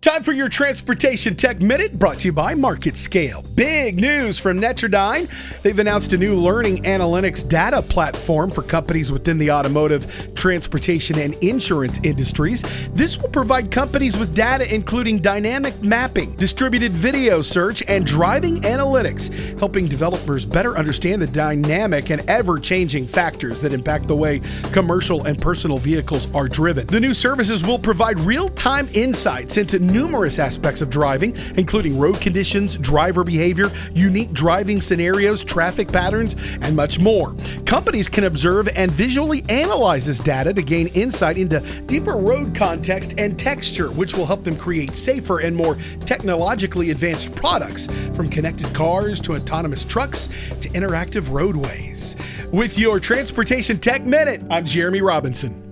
Time for your Transportation Tech Minute brought to you by MarketScale. Big news from Netradyne. They've announced a new learning analytics data platform for companies within the automotive, transportation, and insurance industries. This will provide companies with data including dynamic mapping, distributed video search, and driving analytics, helping developers better understand the dynamic and ever changing factors that impact the way commercial and personal vehicles are driven. The new services will provide real time insights into numerous aspects of driving, including road conditions, driver behavior, unique driving scenarios, traffic patterns, and much more. Companies can observe and visually analyze this data to gain insight into deeper road context and texture, which will help them create safer and more technologically advanced products, from connected cars to autonomous trucks to interactive roadways. With your Transportation Tech Minute, I'm Jeremy Robinson.